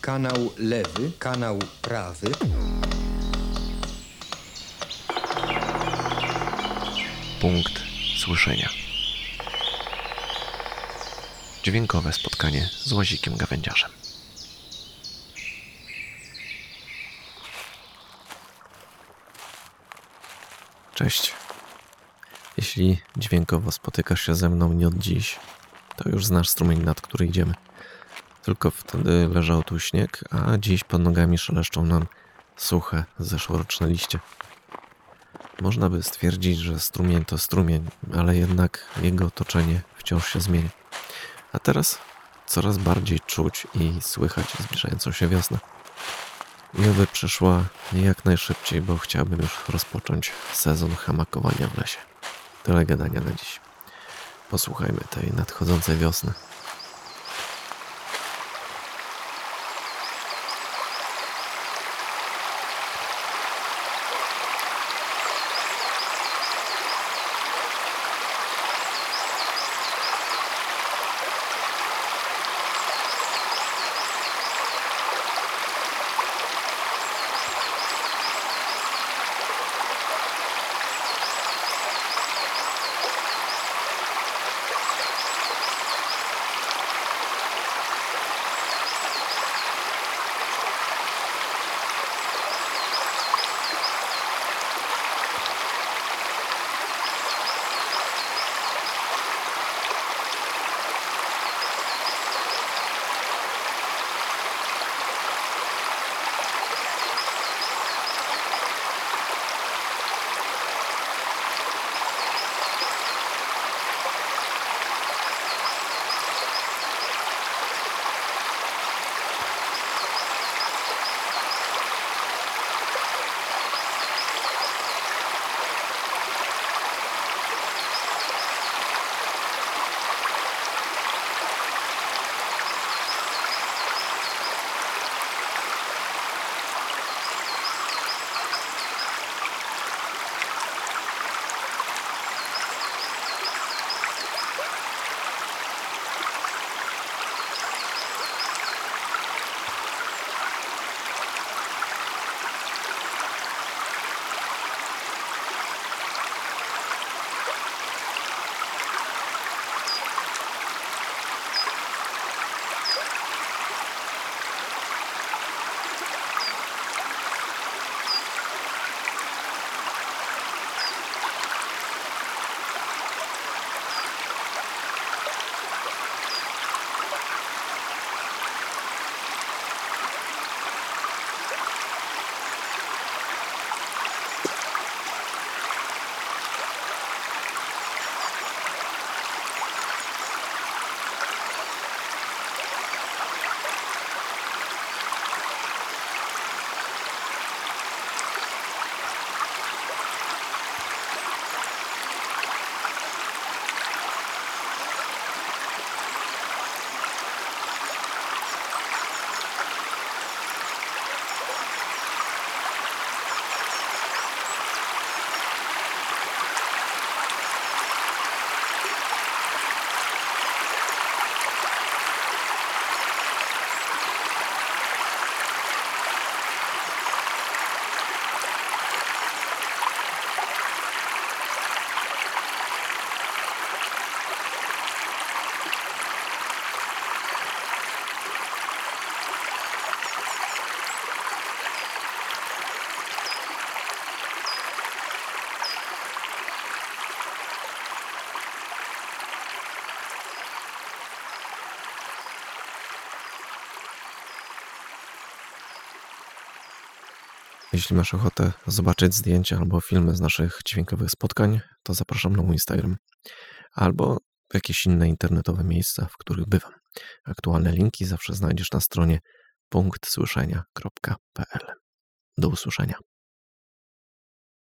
kanał lewy, kanał prawy. Punkt słyszenia. Dźwiękowe spotkanie z łazikiem gawędziarzem. Cześć. Jeśli dźwiękowo spotykasz się ze mną nie od dziś, to już znasz strumień, nad który idziemy. Tylko wtedy leżał tu śnieg, a dziś pod nogami szeleszczą nam suche, zeszłoroczne liście. Można by stwierdzić, że strumień to strumień, ale jednak jego otoczenie wciąż się zmienia. A teraz coraz bardziej czuć i słychać zbliżającą się wiosnę. I oby przyszła jak najszybciej, bo chciałbym już rozpocząć sezon hamakowania w lesie. Tyle gadania na dziś. Posłuchajmy tej nadchodzącej wiosny. Jeśli masz ochotę zobaczyć zdjęcia albo filmy z naszych dźwiękowych spotkań, to zapraszam na mój Instagram albo jakieś inne internetowe miejsca, w których bywam. Aktualne linki zawsze znajdziesz na stronie punktsłyszenia.pl. Do usłyszenia.